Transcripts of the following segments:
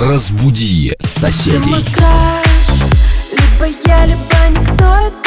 Разбуди соседей. Либо я, либо никто, это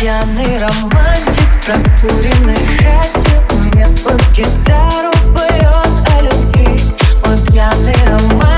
пьяный романтик в прокуренной хате. Мне под гитару поет о любви. Мой пьяный романтик